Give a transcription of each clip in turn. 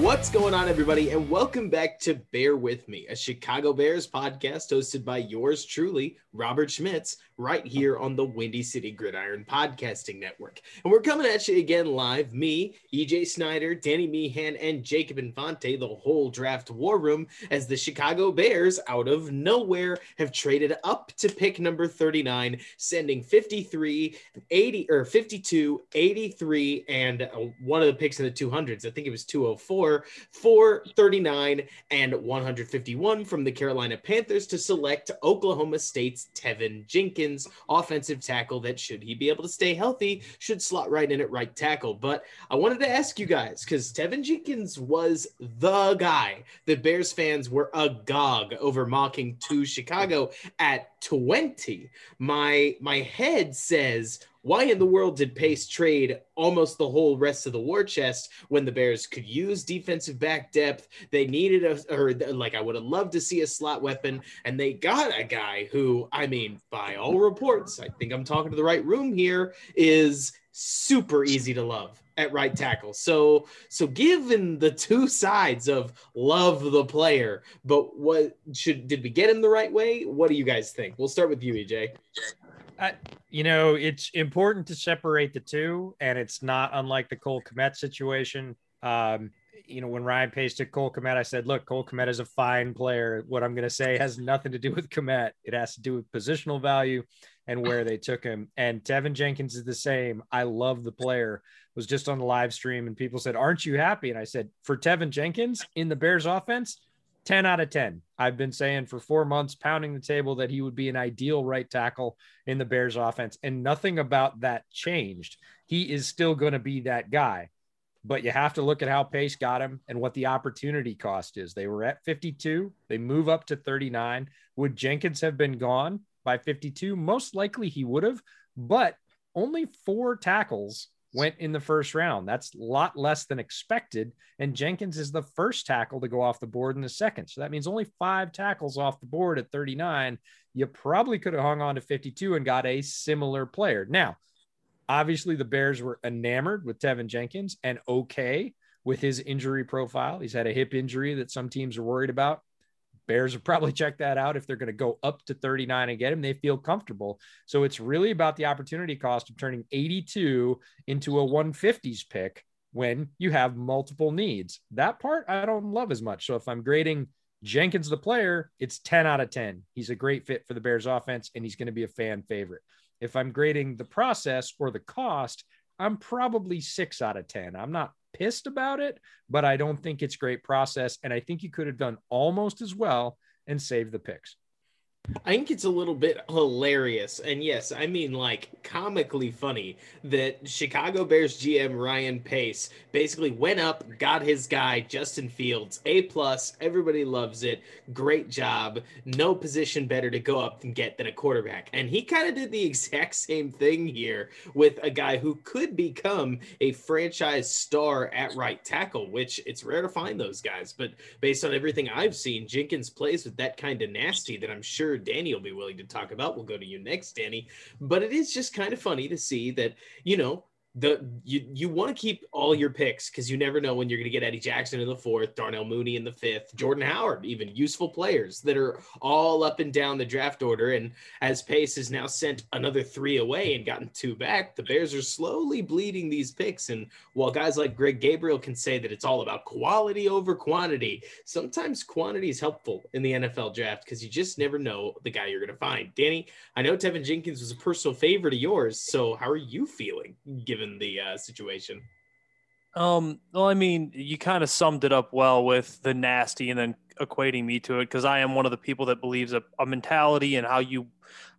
What's going on, everybody, and welcome back to Bear With Me, a Chicago Bears podcast hosted by yours truly, Robert Schmitz, right here on the Windy City Gridiron Podcasting Network. And we're coming at you again live, me, EJ Snyder, Danny Meehan, and Jacob Infante, the whole draft war room, as the Chicago Bears, out of nowhere, have traded up to pick number 39, sending 53, 80, or 52, 83, and uh, one of the picks in the 200s. I think it was 204 439 and 151 from the Carolina Panthers to select Oklahoma State's Teven Jenkins, offensive tackle that should he be able to stay healthy, should slot right in at right tackle. But I wanted to ask you guys because Teven Jenkins was the guy that Bears fans were agog over mocking to Chicago at 20. My my head says why in the world did Pace trade almost the whole rest of the war chest when the Bears could use defensive back depth? They needed a, or like, I would have loved to see a slot weapon, and they got a guy who, I mean, by all reports, I think I'm talking to the right room here, is super easy to love at right tackle. So so given the two sides of love the player, but what should did we get him the right way? What do you guys think? We'll start with you, EJ. I, you know, it's important to separate the two, and it's not unlike the Cole Kmet situation. Um, you know, when Ryan Pace took Cole Kmet, I said, look, Cole Kmet is a fine player. What I'm going to say has nothing to do with Kmet. It has to do with positional value and where they took him. And Teven Jenkins is the same. I love the player. Was just on the live stream and people said, "Aren't you happy?" And I said, "For Teven Jenkins in the Bears offense, 10 out of 10. I've been saying for four months, pounding the table, that he would be an ideal right tackle in the Bears offense. And nothing about that changed. He is still going to be that guy. But you have to look at how Pace got him and what the opportunity cost is. They were at 52, they move up to 39. Would Jenkins have been gone by 52? Most likely he would have, but only four tackles went in the first round. That's a lot less than expected. And Jenkins is the first tackle to go off the board in the second. So that means only five tackles off the board at 39. You probably could have hung on to 52 and got a similar player. Now, obviously, the Bears were enamored with Teven Jenkins and okay with his injury profile. He's had a hip injury that some teams are worried about. Bears will probably check that out if they're going to go up to 39 and get him. They feel comfortable. So it's really about the opportunity cost of turning 82 into a 150s pick when you have multiple needs. That part I don't love as much. So if I'm grading Jenkins, the player, it's 10 out of 10. He's a great fit for the Bears offense and he's going to be a fan favorite. If I'm grading the process or the cost, I'm probably six out of 10. I'm not pissed about it, but I don't think it's great process. And I think you could have done almost as well and saved the picks. I think it's a little bit hilarious. And yes, I mean like comically funny that Chicago Bears GM Ryan Pace basically went up, got his guy, Justin Fields, A plus. Everybody loves it. Great job. No position better to go up and get than a quarterback. And he kind of did the exact same thing here with a guy who could become a franchise star at right tackle, which it's rare to find those guys. But based on everything I've seen, Jenkins plays with that kind of nasty that I'm sure Danny will be willing to talk about. We'll go to you next, Danny. But it is just kind of funny to see that, you know, the you you want to keep all your picks because you never know when you're going to get Eddie Jackson in the fourth, Darnell Mooney in the fifth, Jordan Howard, even useful players that are all up and down the draft order. And as Pace has now sent another three away and gotten two back, the Bears are slowly bleeding these picks. And while guys like Greg Gabriel can say that it's all about quality over quantity, sometimes quantity is helpful in the NFL draft because you just never know the guy you're going to find. Danny, I know Teven Jenkins was a personal favorite of yours, so how are you feeling given? Given the uh, situation. Um, well, I mean, you kind of summed it up well with the nasty and then equating me to it because I am one of the people that believes a, a mentality and how you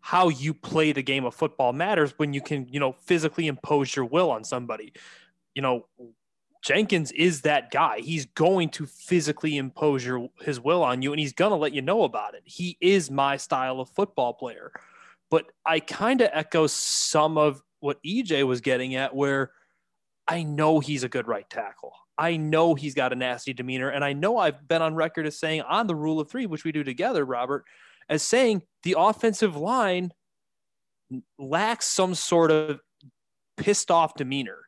how you play the game of football matters when you can, you know, physically impose your will on somebody. You know, Jenkins is that guy. He's going to physically impose your his will on you and he's to let you know about it. He is my style of football player. But I kind of echo some of what EJ was getting at, where I know he's a good right tackle. I know he's got a nasty demeanor. And I know I've been on record as saying on the rule of three, which we do together, Robert, as saying the offensive line lacks some sort of pissed off demeanor.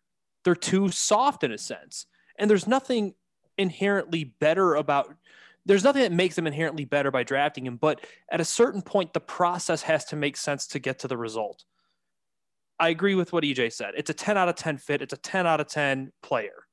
They're too soft in a sense. And there's nothing inherently better about there's nothing that makes them inherently better by drafting him, but at a certain point, the process has to make sense to get to the result. I agree with what EJ said. It's a 10 out of 10 fit. It's a 10 out of 10 player.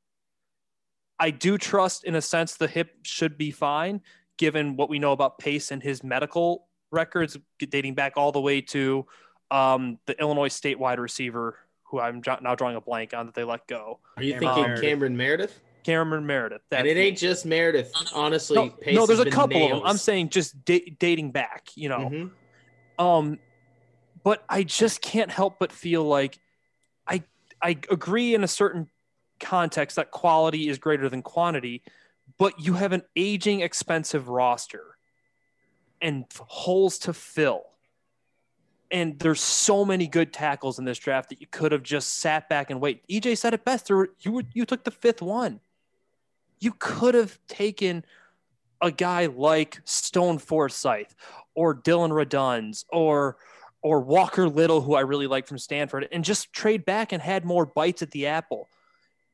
I do trust, in a sense, the hip should be fine, given what we know about Pace and his medical records dating back all the way to um, the Illinois state wide receiver, who I'm now drawing a blank on that they let go. Are you Cameron thinking Meredith. Cameron Meredith? Cameron Meredith. and it ain't just Meredith, honestly. No, no there's a couple nails. of them. I'm saying just da- dating back, you know. Mm-hmm. Um, but I just can't help but feel like I I agree in a certain context that quality is greater than quantity, but you have an aging, expensive roster and holes to fill. And there's so many good tackles in this draft that you could have just sat back and wait. EJ said it best. There, you were, you took the fifth one. You could have taken a guy like Stone Forsythe or Dillon Radunz or or Walker Little, who I really like from Stanford, and just trade back and had more bites at the apple.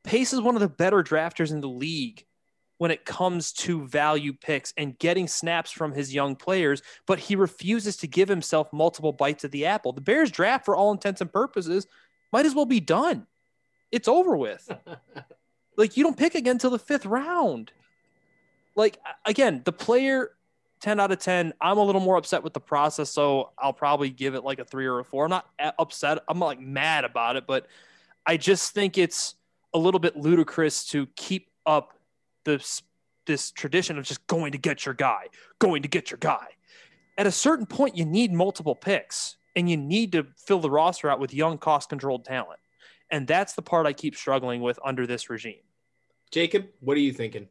Pace is one of the better drafters in the league when it comes to value picks and getting snaps from his young players, but he refuses to give himself multiple bites at the apple. The Bears draft, for all intents and purposes, might as well be done. It's over with. like, you don't pick again until the fifth round. Like, again, the player 10 out of 10. I'm a little more upset with the process, so I'll probably give it like a three or a four. I'm not upset. I'm not like mad about it, but I just think it's a little bit ludicrous to keep up this this tradition of just going to get your guy, going to get your guy. At a certain point, you need multiple picks and you need to fill the roster out with young, cost controlled talent. And that's the part I keep struggling with under this regime. Jacob, what are you thinking?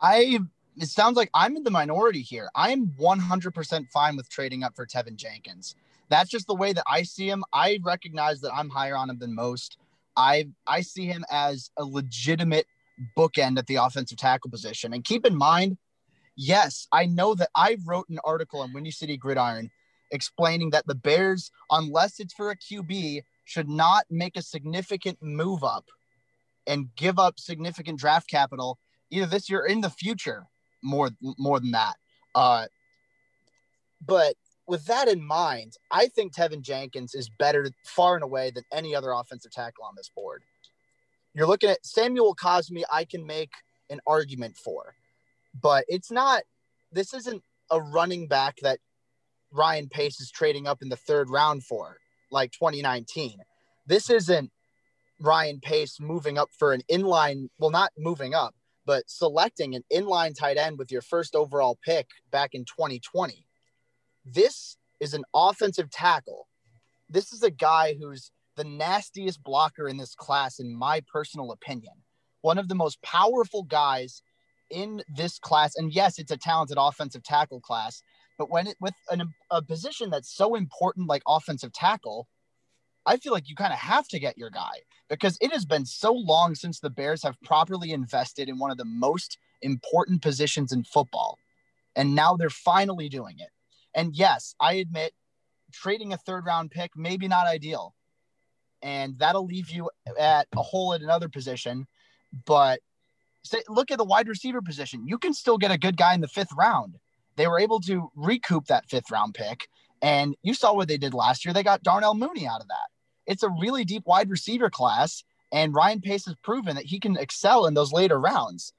I it sounds like I'm in the minority here. I'm 100% fine with trading up for Teven Jenkins. That's just the way that I see him. I recognize that I'm higher on him than most. I I see him as a legitimate bookend at the offensive tackle position. And keep in mind, yes, I know that I wrote an article on Windy City Gridiron explaining that the Bears, unless it's for a QB, should not make a significant move up and give up significant draft capital either this year or in the future more more than that. Uh, but with that in mind, I think Teven Jenkins is better far and away than any other offensive tackle on this board. You're looking at Samuel Cosmi, I can make an argument for, but it's not, this isn't a running back that Ryan Pace is trading up in the third round for, like 2019. This isn't Ryan Pace moving up for an inline, well, not moving up, but selecting an inline tight end with your first overall pick back in 2020. This is an offensive tackle. This is a guy who's the nastiest blocker in this class, in my personal opinion. One of the most powerful guys in this class. And yes, it's a talented offensive tackle class, but when it with an, a position that's so important like offensive tackle, I feel like you kind of have to get your guy because it has been so long since the Bears have properly invested in one of the most important positions in football. And now they're finally doing it. And yes, I admit trading a third round pick, maybe not ideal. and that'll leave you at a hole at another position. But say, look at the wide receiver position. You can still get a good guy in the fifth round. They were able to recoup that fifth round pick. And you saw what they did last year. They got Darnell Mooney out of that. It's a really deep wide receiver class. And Ryan Pace has proven that he can excel in those later rounds.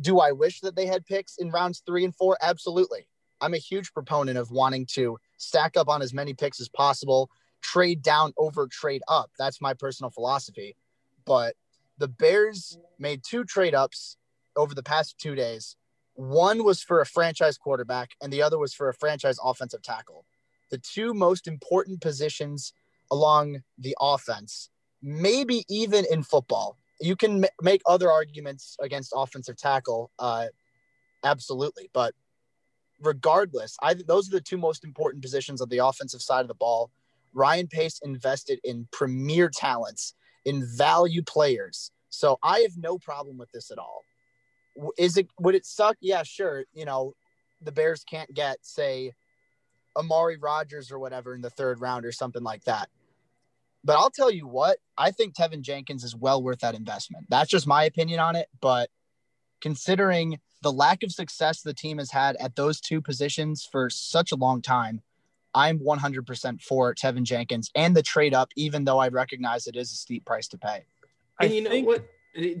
Do I wish that they had picks in rounds three and four? Absolutely. I'm a huge proponent of wanting to stack up on as many picks as possible, trade down over trade up. That's my personal philosophy. But the Bears made two trade ups over the past two days. One was for a franchise quarterback, and the other was for a franchise offensive tackle. The two most important positions along the offense, maybe even in football. You can m- make other arguments against offensive tackle, uh, absolutely. But regardless, I those are the two most important positions of the offensive side of the ball. Ryan Pace invested in premier talents, in value players. So I have no problem with this at all. Is it would it suck? Yeah, sure. You know, the Bears can't get say Amari Rogers or whatever in the third round or something like that. But I'll tell you what, I think Teven Jenkins is well worth that investment. That's just my opinion on it. But considering the lack of success the team has had at those two positions for such a long time, I'm 100% for Teven Jenkins and the trade up, even though I recognize it is a steep price to pay. And you know what,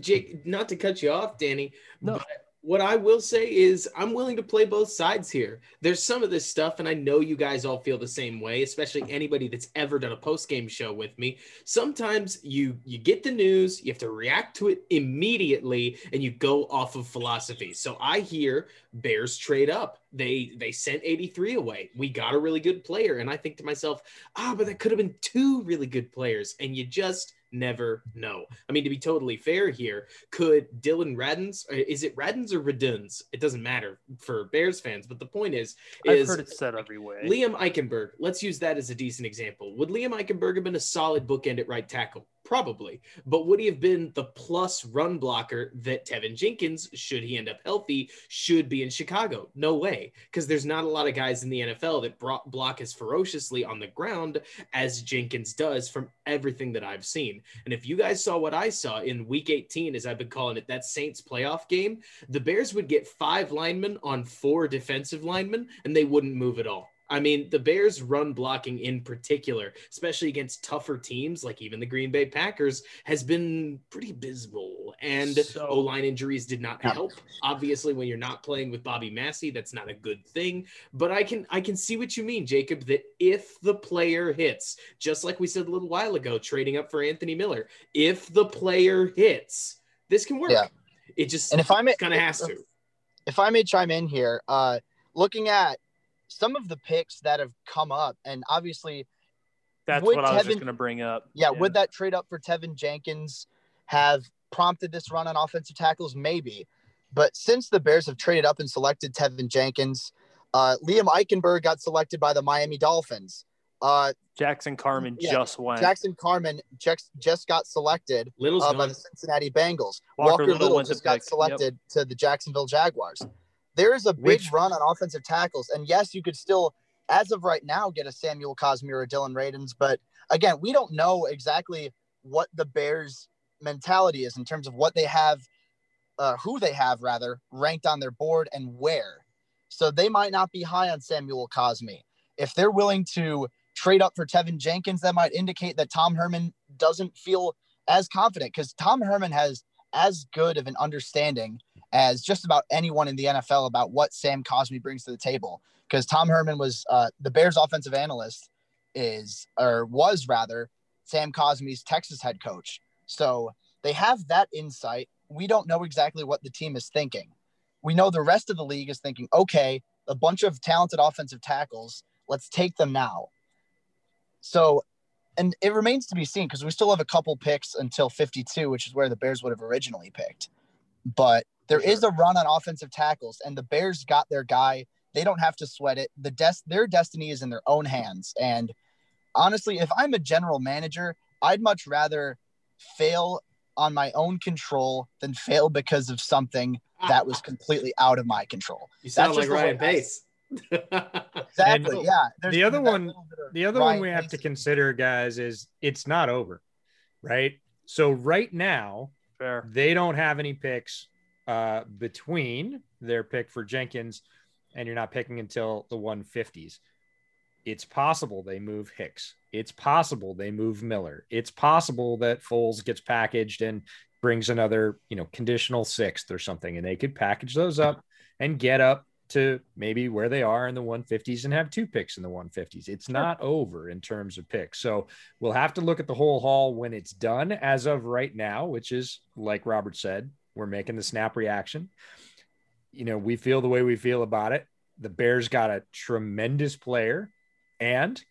Jake, not to cut you off, Danny, no. but what I will say is I'm willing to play both sides here. There's some of this stuff, and I know you guys all feel the same way, especially anybody that's ever done a post game show with me. Sometimes you you get the news, you have to react to it immediately, and you go off of philosophy. So I hear Bears trade up. They they sent 83 away. We got a really good player, and I think to myself, ah, but that could have been two really good players, and you just never know. I mean, to be totally fair here, could Dillon Radunz, uh, is it Radunz or Radunz? It doesn't matter for Bears fans, but the point is, is I've heard it said every way. Liam Eichenberg, let's use that as a decent example. Would Liam Eichenberg have been a solid bookend at right tackle? Probably. But would he have been the plus run blocker that Teven Jenkins, should he end up healthy, should be in Chicago? No way. Because there's not a lot of guys in the NFL that block as ferociously on the ground as Jenkins does from everything that I've seen. And if you guys saw what I saw in week 18, as I've been calling it, that Saints playoff game, the Bears would get five linemen on four defensive linemen and they wouldn't move at all. I mean, the Bears' run blocking in particular, especially against tougher teams like even the Green Bay Packers, has been pretty abysmal. And so, O line injuries did not help. Obviously, when you're not playing with Bobby Massie, that's not a good thing. But I can I can see what you mean, Jacob. That if the player hits, just like we said a little while ago, trading up for Anthony Miller, if the player hits, this can work. Yeah. It just and if I may kind of has to. If I may chime in here, uh, looking at some of the picks that have come up, and obviously, that's what I was just going to bring up. Yeah, yeah, would that trade up for Teven Jenkins have prompted this run on offensive tackles? Maybe. But since the Bears have traded up and selected Teven Jenkins, uh, Liam Eichenberg got selected by the Miami Dolphins. Uh, Jackson Carman yeah, just went. Jackson Carman just, just got selected uh, by the Cincinnati Bengals. Walker, Walker Little, Little just got pick. selected yep. to the Jacksonville Jaguars. There is a big Which, run on offensive tackles. And yes, you could still, as of right now, get a Samuel Cosmi or Dillon Radunz. But again, we don't know exactly what the Bears' mentality is in terms of what they have, uh, who they have rather, ranked on their board and where. So they might not be high on Samuel Cosmi. If they're willing to trade up for Teven Jenkins, that might indicate that Tom Herman doesn't feel as confident because Tom Herman has as good of an understanding as just about anyone in the NFL about what Sam Cosmi brings to the table. Because Tom Herman was uh, the Bears' offensive analyst, is or was rather Sam Cosmi's Texas head coach. So they have that insight. We don't know exactly what the team is thinking. We know the rest of the league is thinking, okay, a bunch of talented offensive tackles. Let's take them now. So, and it remains to be seen because we still have a couple picks until 52, which is where the Bears would have originally picked. But there sure. is a run on offensive tackles, and the Bears got their guy. They don't have to sweat it. The des- their destiny is in their own hands. And honestly, if I'm a general manager, I'd much rather fail on my own control than fail because of something that was completely out of my control. You sound That's like Ryan Pace. exactly. And yeah. the other one, the other Ryan one we have Pace. to consider, guys, is it's not over. right? So right now, Fair. they don't have any picks uh, between their pick for Jenkins, and you're not picking until the 150s. It's possible they move Hicks. It's possible they move Miller. It's possible that Foles gets packaged and brings another, you know, conditional sixth or something, and they could package those up and get up to maybe where they are in the 150s and have two picks in the 150s. It's not over in terms of picks. So we'll have to look at the whole haul when it's done as of right now, which is like Robert said, we're making the snap reaction. You know, we feel the way we feel about it. The Bears got a tremendous player and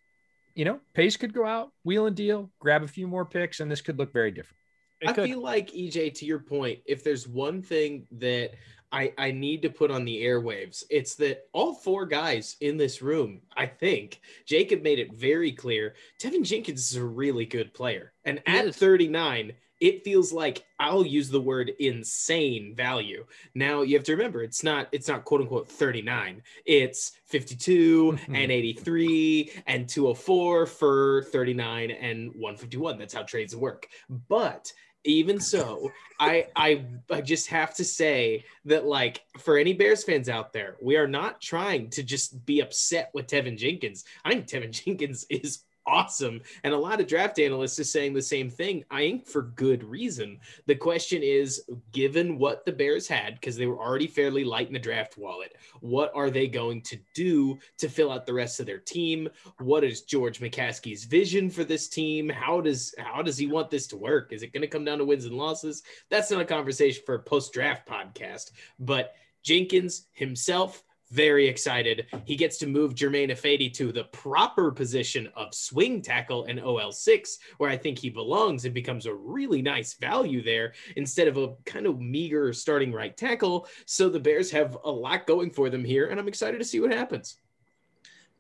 you know, Pace could go out, wheel and deal, grab a few more picks, and this could look very different. It I could. feel like EJ, to your point, if there's one thing that I, I need to put on the airwaves. It's that all four guys in this room, I think, Jacob made it very clear. Teven Jenkins is a really good player. And he at is. 39, it feels like I'll use the word insane value. Now you have to remember it's not it's not quote unquote 39. It's 52 mm-hmm. and 83 and 204 for 39 and 151. That's how trades work. But even so, I, I I just have to say that like for any Bears fans out there, we are not trying to just be upset with Teven Jenkins. I think Teven Jenkins is awesome. And a lot of draft analysts are saying the same thing. I think for good reason. The question is given what the Bears had, because they were already fairly light in the draft wallet, what are they going to do to fill out the rest of their team? What is George McCaskey's vision for this team? How does how does he want this to work? Is it going to come down to wins and losses? That's not a conversation for a post-draft podcast, but Jenkins himself very excited. He gets to move Germain Ifedi to the proper position of swing tackle and OL6, where I think he belongs and becomes a really nice value there instead of a kind of meager starting right tackle. So the Bears have a lot going for them here, and I'm excited to see what happens.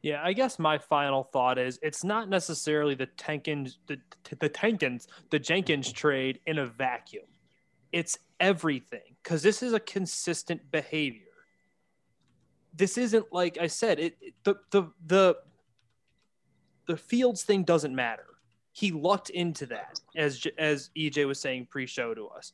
Yeah, I guess my final thought is it's not necessarily the Tankins, the, the Tankins, the Jenkins trade in a vacuum. It's everything because this is a consistent behavior this isn't like I said. It, it the the the the Fields thing doesn't matter. He lucked into that, as as EJ was saying pre-show to us.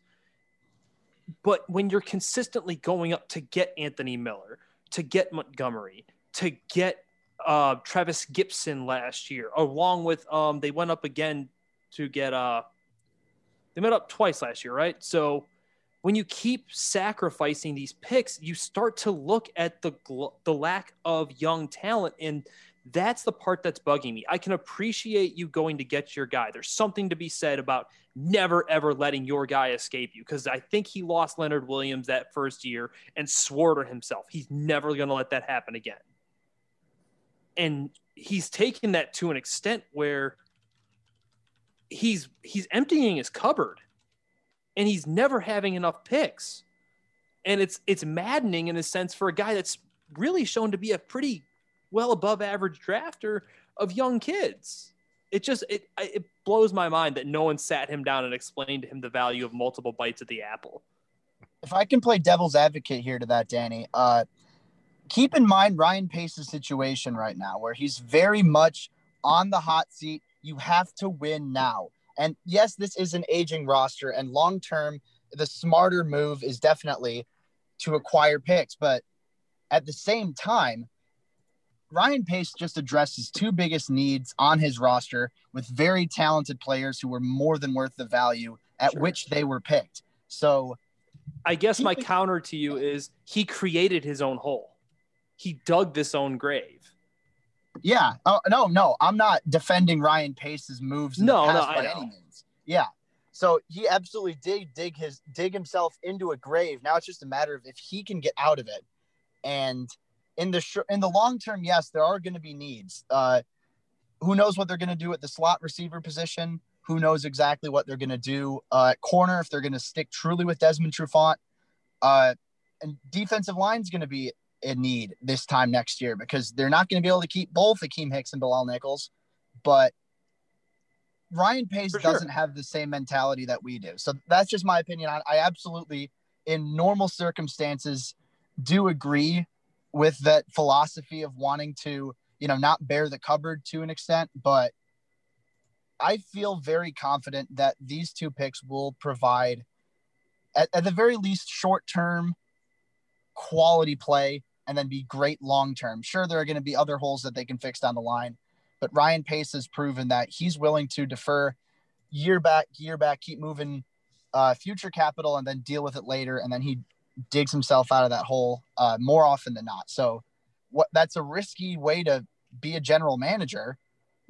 But when you're consistently going up to get Anthony Miller, to get Montgomery, to get uh, Trevis Gipson last year, along with um, they went up again to get uh, they met up twice last year, right? So when you keep sacrificing these picks, you start to look at the the lack of young talent and that's the part that's bugging me. I can appreciate you going to get your guy. There's something to be said about never ever letting your guy escape you because I think he lost Leonard Williams that first year and swore to himself he's never going to let that happen again. And he's taken that to an extent where he's he's emptying his cupboard and he's never having enough picks. And it's it's maddening in a sense for a guy that's really shown to be a pretty well above average drafter of young kids. It just it it blows my mind that no one sat him down and explained to him the value of multiple bites at the apple. If I can play devil's advocate here to that, Danny, uh, keep in mind Ryan Pace's situation right now, where he's very much on the hot seat. You have to win now. And yes, this is an aging roster, and long term, the smarter move is definitely to acquire picks. But at the same time, Ryan Pace just addressed his two biggest needs on his roster with very talented players who were more than worth the value at sure. which they were picked. So I guess my counter to you is he created his own hole. He dug this own grave. Yeah. Oh no, no, I'm not defending Ryan Pace's moves. no, no, by any means. Yeah. So he absolutely did dig his dig himself into a grave. Now it's just a matter of if he can get out of it. And in the sh- in the long term, yes, there are going to be needs. Uh, who knows what they're going to do at the slot receiver position? Who knows exactly what they're going to do uh, at corner if they're going to stick truly with Desmond Trufant. Uh, and defensive line is going to be in need this time next year because they're not going to be able to keep both Akiem Hicks and Bilal Nichols. But Ryan Pace doesn't have the same mentality that we do. So that's just my opinion. I, I absolutely, in normal circumstances, do agree with that philosophy of wanting to, you know, not bear the cupboard to an extent. But I feel very confident that these two picks will provide, at, at the very least, short term quality play and then be great long term. Sure, there are going to be other holes that they can fix down the line, but Ryan Pace has proven that he's willing to defer year back, year back, keep moving uh, future capital, and then deal with it later. And then he digs himself out of that hole uh, more often than not. So, what that's a risky way to be a general manager,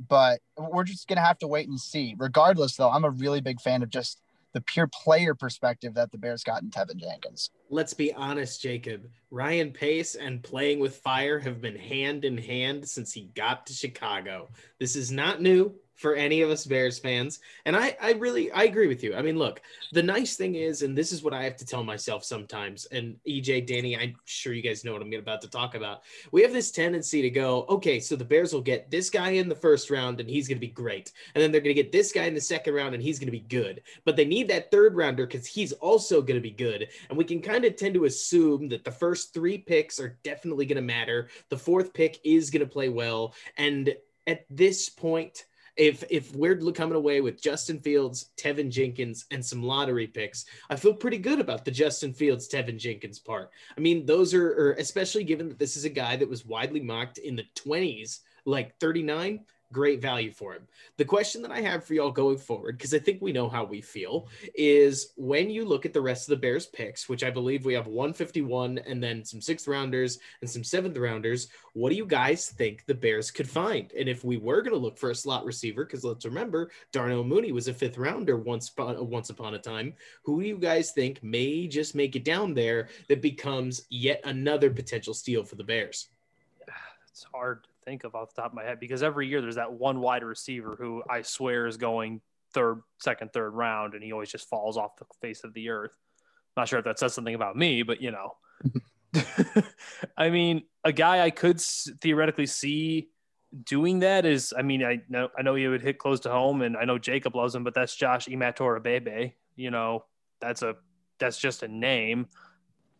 but we're just gonna have to wait and see. Regardless, though, I'm a really big fan of just the pure player perspective that the Bears got in Teven Jenkins. Let's be honest, Jacob. Ryan Pace and playing with fire have been hand in hand since he got to Chicago. This is not new for any of us Bears fans. And I, I really, I agree with you. I mean, look, the nice thing is, and this is what I have to tell myself sometimes. And EJ, Danny, I'm sure you guys know what I'm about to talk about. We have this tendency to go, okay, so the Bears will get this guy in the first round and he's going to be great. And then they're going to get this guy in the second round and he's going to be good. But they need that third rounder because he's also going to be good. And we can kind of tend to assume that the first three picks are definitely going to matter. The fourth pick is going to play well. And at this point, if if we're coming away with Justin Fields, Teven Jenkins, and some lottery picks, I feel pretty good about the Justin Fields, Teven Jenkins part. I mean, those are, are especially given that this is a guy that was widely mocked in the 20s, like 39 great value for him. The question that I have for y'all going forward, because I think we know how we feel, is when you look at the rest of the Bears picks, which I believe we have 151 and then some sixth rounders and some seventh rounders, what do you guys think the Bears could find? And if we were going to look for a slot receiver, because let's remember Darnell Mooney was a fifth rounder once once upon a time, who do you guys think may just make it down there that becomes yet another potential steal for the Bears? It's hard think of off the top of my head because every year there's that one wide receiver who I swear is going third, second, third round, and he always just falls off the face of the earth. Not sure if that says something about me, but you know, I mean, a guy I could theoretically see doing that is, I mean, I know I know he would hit close to home, and I know Jacob loves him, but that's Josh Imatorbhebhe. You know, that's a that's just a name.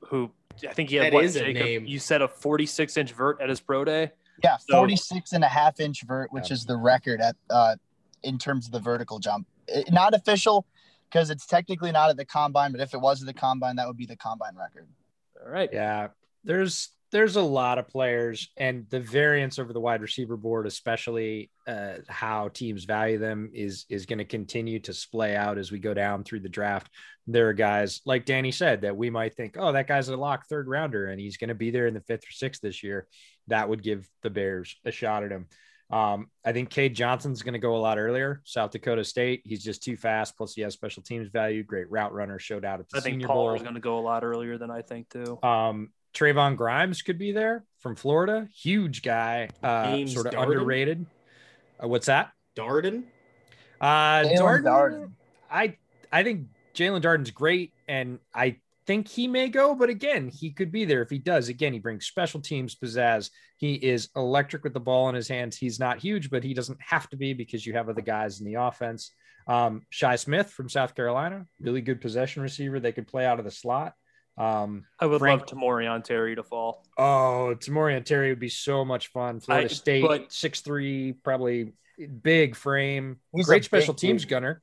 Who I think he had that what, is Jacob, a name. You said a 46 inch vert at his pro day. Yeah, So- 46 and a half inch vert, which is the record at uh, in terms of the vertical jump. It- not official because it's technically not at the combine, but if it was at the combine, that would be the combine record. All right. Yeah, there's there's a lot of players, and the variance over the wide receiver board, especially uh, how teams value them, is is going to continue to splay out as we go down through the draft. There are guys like Danny said that we might think, oh, that guy's a lock third rounder, and he's going to be there in the fifth or sixth this year. That would give the Bears a shot at him. Um, I think Cade Johnson's going to go a lot earlier. South Dakota State. He's just too fast. Plus, he has special teams value. Great route runner. Showed out at the I think Senior Paul Bowl. is going to go a lot earlier than I think too. Um, Trevon Grimes could be there from Florida. Huge guy, uh, sort of Darden? underrated. Uh, what's that? Darden? Uh, Darden, Darden. I I think Jaelon Darden's great, and I think he may go. But again, he could be there if he does. Again, he brings special teams pizzazz. He is electric with the ball in his hands. He's not huge, but he doesn't have to be because you have other guys in the offense. Um, Shi Smith from South Carolina, really good possession receiver. They could play out of the slot. Um, I would Frank- love Tamorrion Terry to fall. Oh, Tamorrion Terry would be so much fun. Florida I- State, but- six three, probably big frame, He's great special big teams dude. gunner.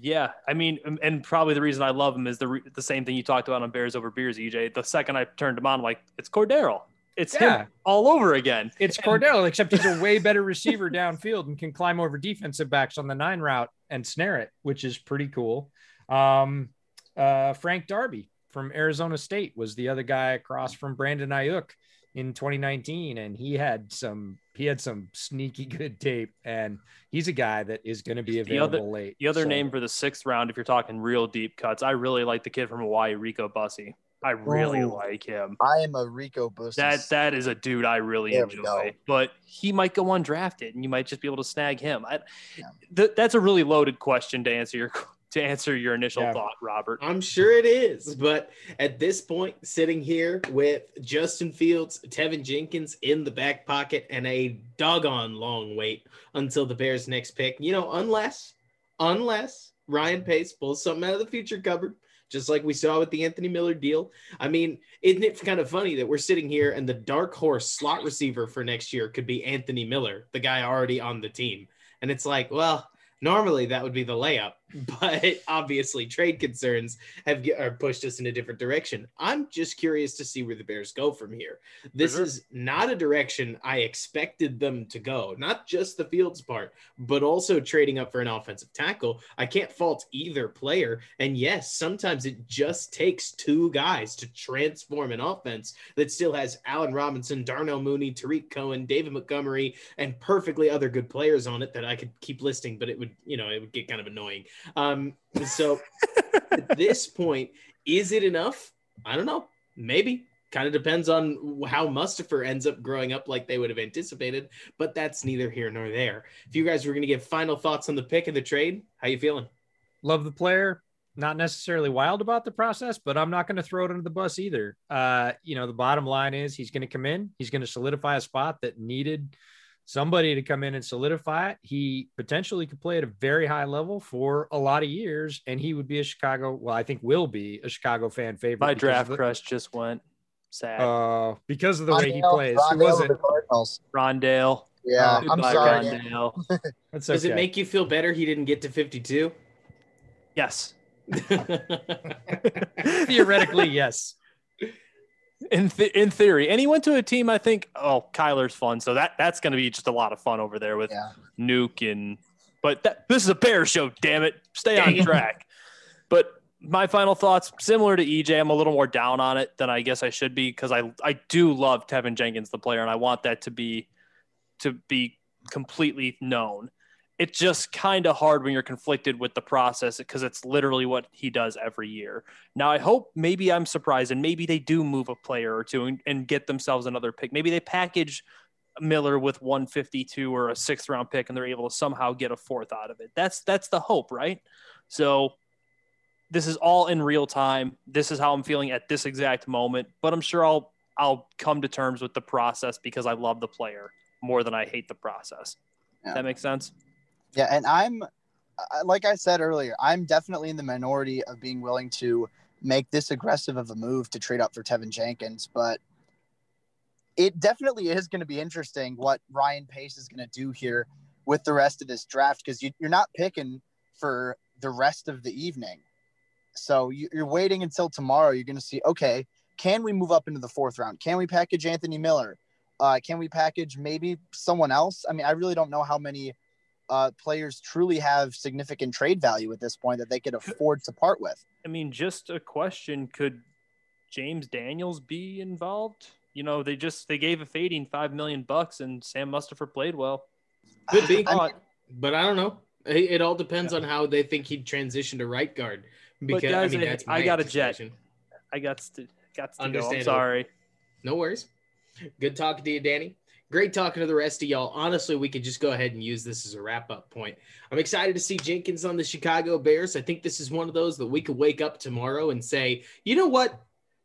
Yeah, I mean, and- and probably the reason I love him is the re- the same thing you talked about on Bears over Beers, EJ. The second I turned him on, I'm like it's Cordero. It's Yeah. him all over again. It's Cordell, except he's a way better receiver downfield and can climb over defensive backs on the nine route and snare it, which is pretty cool. Um, uh, Frank Darby from Arizona State was the other guy across from Brandon Aiyuk in 2019, and he had some he had some sneaky good tape, and he's a guy that is going to be The other- available late. The other So- name for the sixth round, if you're talking real deep cuts, I really like the kid from Hawaii, Rico Bussey. I really Ooh. like him. I am a Rico Bustos. That that is a dude I really There enjoy. But he might go undrafted, and you might just be able to snag him. I, Yeah. th- that's a really loaded question to answer your to answer your initial Yeah. thought, Robert. I'm sure it is. But at this point, sitting here with Justin Fields, Teven Jenkins in the back pocket, and a doggone long wait until the Bears' next pick, you know, unless, unless Ryan Pace pulls something out of the future cupboard, just like we saw with the Anthony Miller deal. I mean, isn't it kind of funny that we're sitting here and the dark horse slot receiver for next year could be Anthony Miller, the guy already on the team? And it's like, well, Normally, that would be the layup, but obviously, trade concerns have are pushed us in a different direction. I'm just curious to see where the Bears go from here. This sure. is not a direction I expected them to go, not just the Fields part, but also trading up for an offensive tackle. I can't fault either player. And yes, sometimes it just takes two guys to transform an offense that still has Allen Robinson, Darnell Mooney, Tarik Cohen, David Montgomery, and perfectly other good players on it that I could keep listing, but it would, you know, it would get kind of annoying. Um, so at this point, is it enough? I don't know. Maybe. Kind of depends on how Mustafa ends up growing up like they would have anticipated, but that's neither here nor there. If you guys were going to give final thoughts on the pick and the trade, how you feeling? Love the player. Not necessarily wild about the process, but I'm not going to throw it under the bus either. Uh, you know, the bottom line is he's going to come in, he's going to solidify a spot that needed – somebody to come in and solidify it. He potentially could play at a very high level for a lot of years, and he would be a Chicago. Well, I think will be a Chicago fan favorite. My draft the, crush just went sad. Uh, because of the Rondale, way he plays. Rondale he wasn't Rondale. Yeah, uh, I'm sorry. Rondale. That's okay. Does it make you feel better he didn't get to 52? Yes. Theoretically, yes in th- in theory. And he went to a team. I think. Oh, Kyler's fun, so that that's going to be just a lot of fun over there with yeah. Nuke and. But that, this is a bear show. Damn it, stay on track. but my final thoughts, similar to EJ, I'm a little more down on it than I guess I should be because I I do love Teven Jenkins, the player, and I want that to be to be completely known it's just kind of hard when you're conflicted with the process because it's literally what he does every year. Now, I hope maybe I'm surprised and maybe they do move a player or two and, and get themselves another pick. Maybe they package Miller with 152 or a sixth round pick and they're able to somehow get a fourth out of it. That's that's the hope, right? So this is all in real time. This is how I'm feeling at this exact moment, but I'm sure I'll I'll come to terms with the process because I love the player more than I hate the process. Yeah. That makes sense? Yeah, and I'm like I said earlier, I'm definitely in the minority of being willing to make this aggressive of a move to trade up for Teven Jenkins, but it definitely is going to be interesting what Ryan Pace is going to do here with the rest of this draft because you, are not picking for the rest of the evening. So you, you're waiting until tomorrow. You're going to see, okay, can we move up into the fourth round? Can we package Anthony Miller? Uh, can we package maybe someone else? I mean, I really don't know how many uh, players truly have significant trade value at this point that they could afford to part with. I mean, just a question: Could James Daniels be involved? You know, they just they gave a fading five million bucks, and Sam Mustipher played well. Could be, I mean, but I don't know. It, it all depends yeah. on how they think he'd transition to right guard. Because guys, I mean, that's I got a jet. I got to got to go. I'm sorry. No worries. Good talking to you, Danny. Great talking to the rest of y'all. Honestly, we could just go ahead and use this as a wrap up point. I'm excited to see Jenkins on the Chicago Bears. I think this is one of those that we could wake up tomorrow and say, you know what?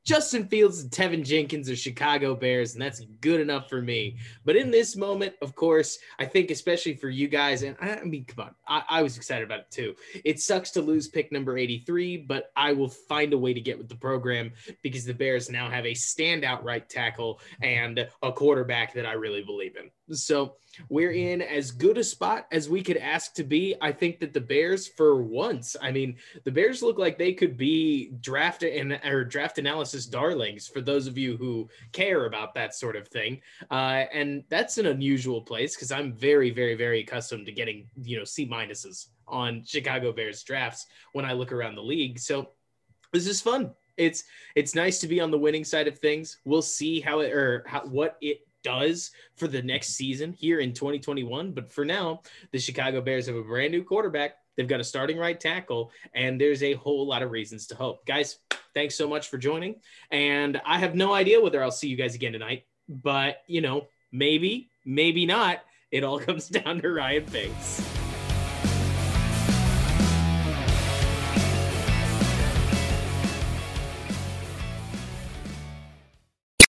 Justin Fields and Teven Jenkins are Chicago Bears, and that's good enough for me. But in this moment, of course, I think especially for you guys, and I, mean, come on, I, I, was excited about it too. It sucks to lose pick number 83, but I will find a way to get with the program because the Bears now have a standout right tackle and a quarterback that I really believe in. So we're in as good a spot as we could ask to be. I think that the Bears, for once, I mean, the Bears look like they could be draft and or draft analysis darlings for those of you who care about that sort of thing. Uh, and that's an unusual place because I'm very, very, very accustomed to getting you know C minuses on Chicago Bears drafts when I look around the league. So this is fun. It's it's nice to be on the winning side of things. We'll see how it or how, what it does for the next season here in 2021. But for now, the Chicago Bears have a brand new quarterback. They've got a starting right tackle, and there's a whole lot of reasons to hope. Guys, thanks so much for joining. And I have no idea whether I'll see you guys again tonight, but you know, maybe, maybe not. It all comes down to Ryan Pace.